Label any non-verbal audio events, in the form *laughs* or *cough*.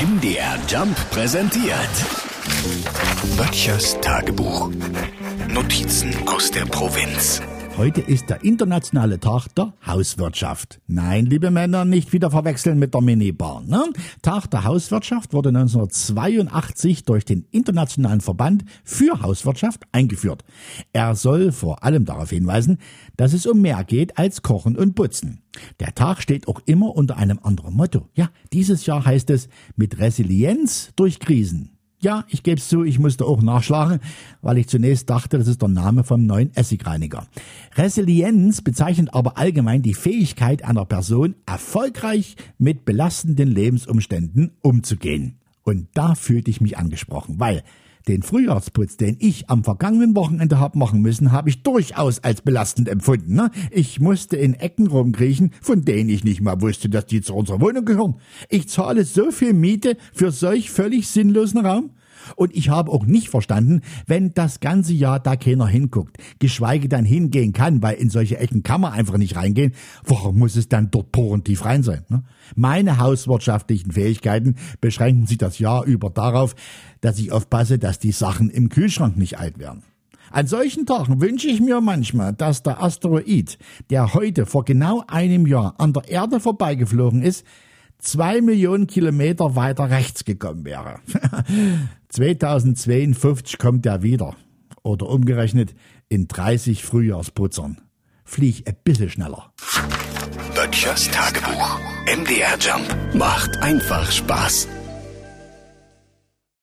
MDR Jump präsentiert. Böttchers Tagebuch. Notizen aus der Provinz. Heute ist der internationale Tag der Hauswirtschaft. Nein, liebe Männer, nicht wieder verwechseln mit der Minibar. Ne? Tag der Hauswirtschaft wurde 1982 durch den Internationalen Verband für Hauswirtschaft eingeführt. Er soll vor allem darauf hinweisen, dass es um mehr geht als Kochen und Putzen. Der Tag steht auch immer unter einem anderen Motto. Ja, dieses Jahr heißt es mit Resilienz durch Krisen. Ja, ich gebe zu, ich musste auch nachschlagen, weil ich zunächst dachte, das ist der Name vom neuen Essigreiniger. Resilienz bezeichnet aber allgemein die Fähigkeit einer Person, erfolgreich mit belastenden Lebensumständen umzugehen. Und da fühlte ich mich angesprochen, weil den Frühjahrsputz, den ich am vergangenen Wochenende hab machen müssen, habe ich durchaus als belastend empfunden. Ne? Ich musste in Ecken rumkriechen, von denen ich nicht mal wusste, dass die zu unserer Wohnung gehören. Ich zahle so viel Miete für solch völlig sinnlosen Raum. Und ich habe auch nicht verstanden, wenn das ganze Jahr da keiner hinguckt, geschweige dann hingehen kann, weil in solche Ecken kann man einfach nicht reingehen, warum muss es dann dort porentief rein sein? Ne? Meine hauswirtschaftlichen Fähigkeiten beschränken sich das Jahr über darauf, dass ich aufpasse, dass die Sachen im Kühlschrank nicht alt werden. An solchen Tagen wünsche ich mir manchmal, dass der Asteroid, der heute vor genau einem Jahr an der Erde vorbeigeflogen ist, zwei Millionen Kilometer weiter rechts gekommen wäre. *laughs* 2052 kommt er wieder. Oder umgerechnet in 30 Frühjahrsputzern. Flieg ein bisschen schneller. Böttchers Tagebuch. MDR Jump macht einfach Spaß.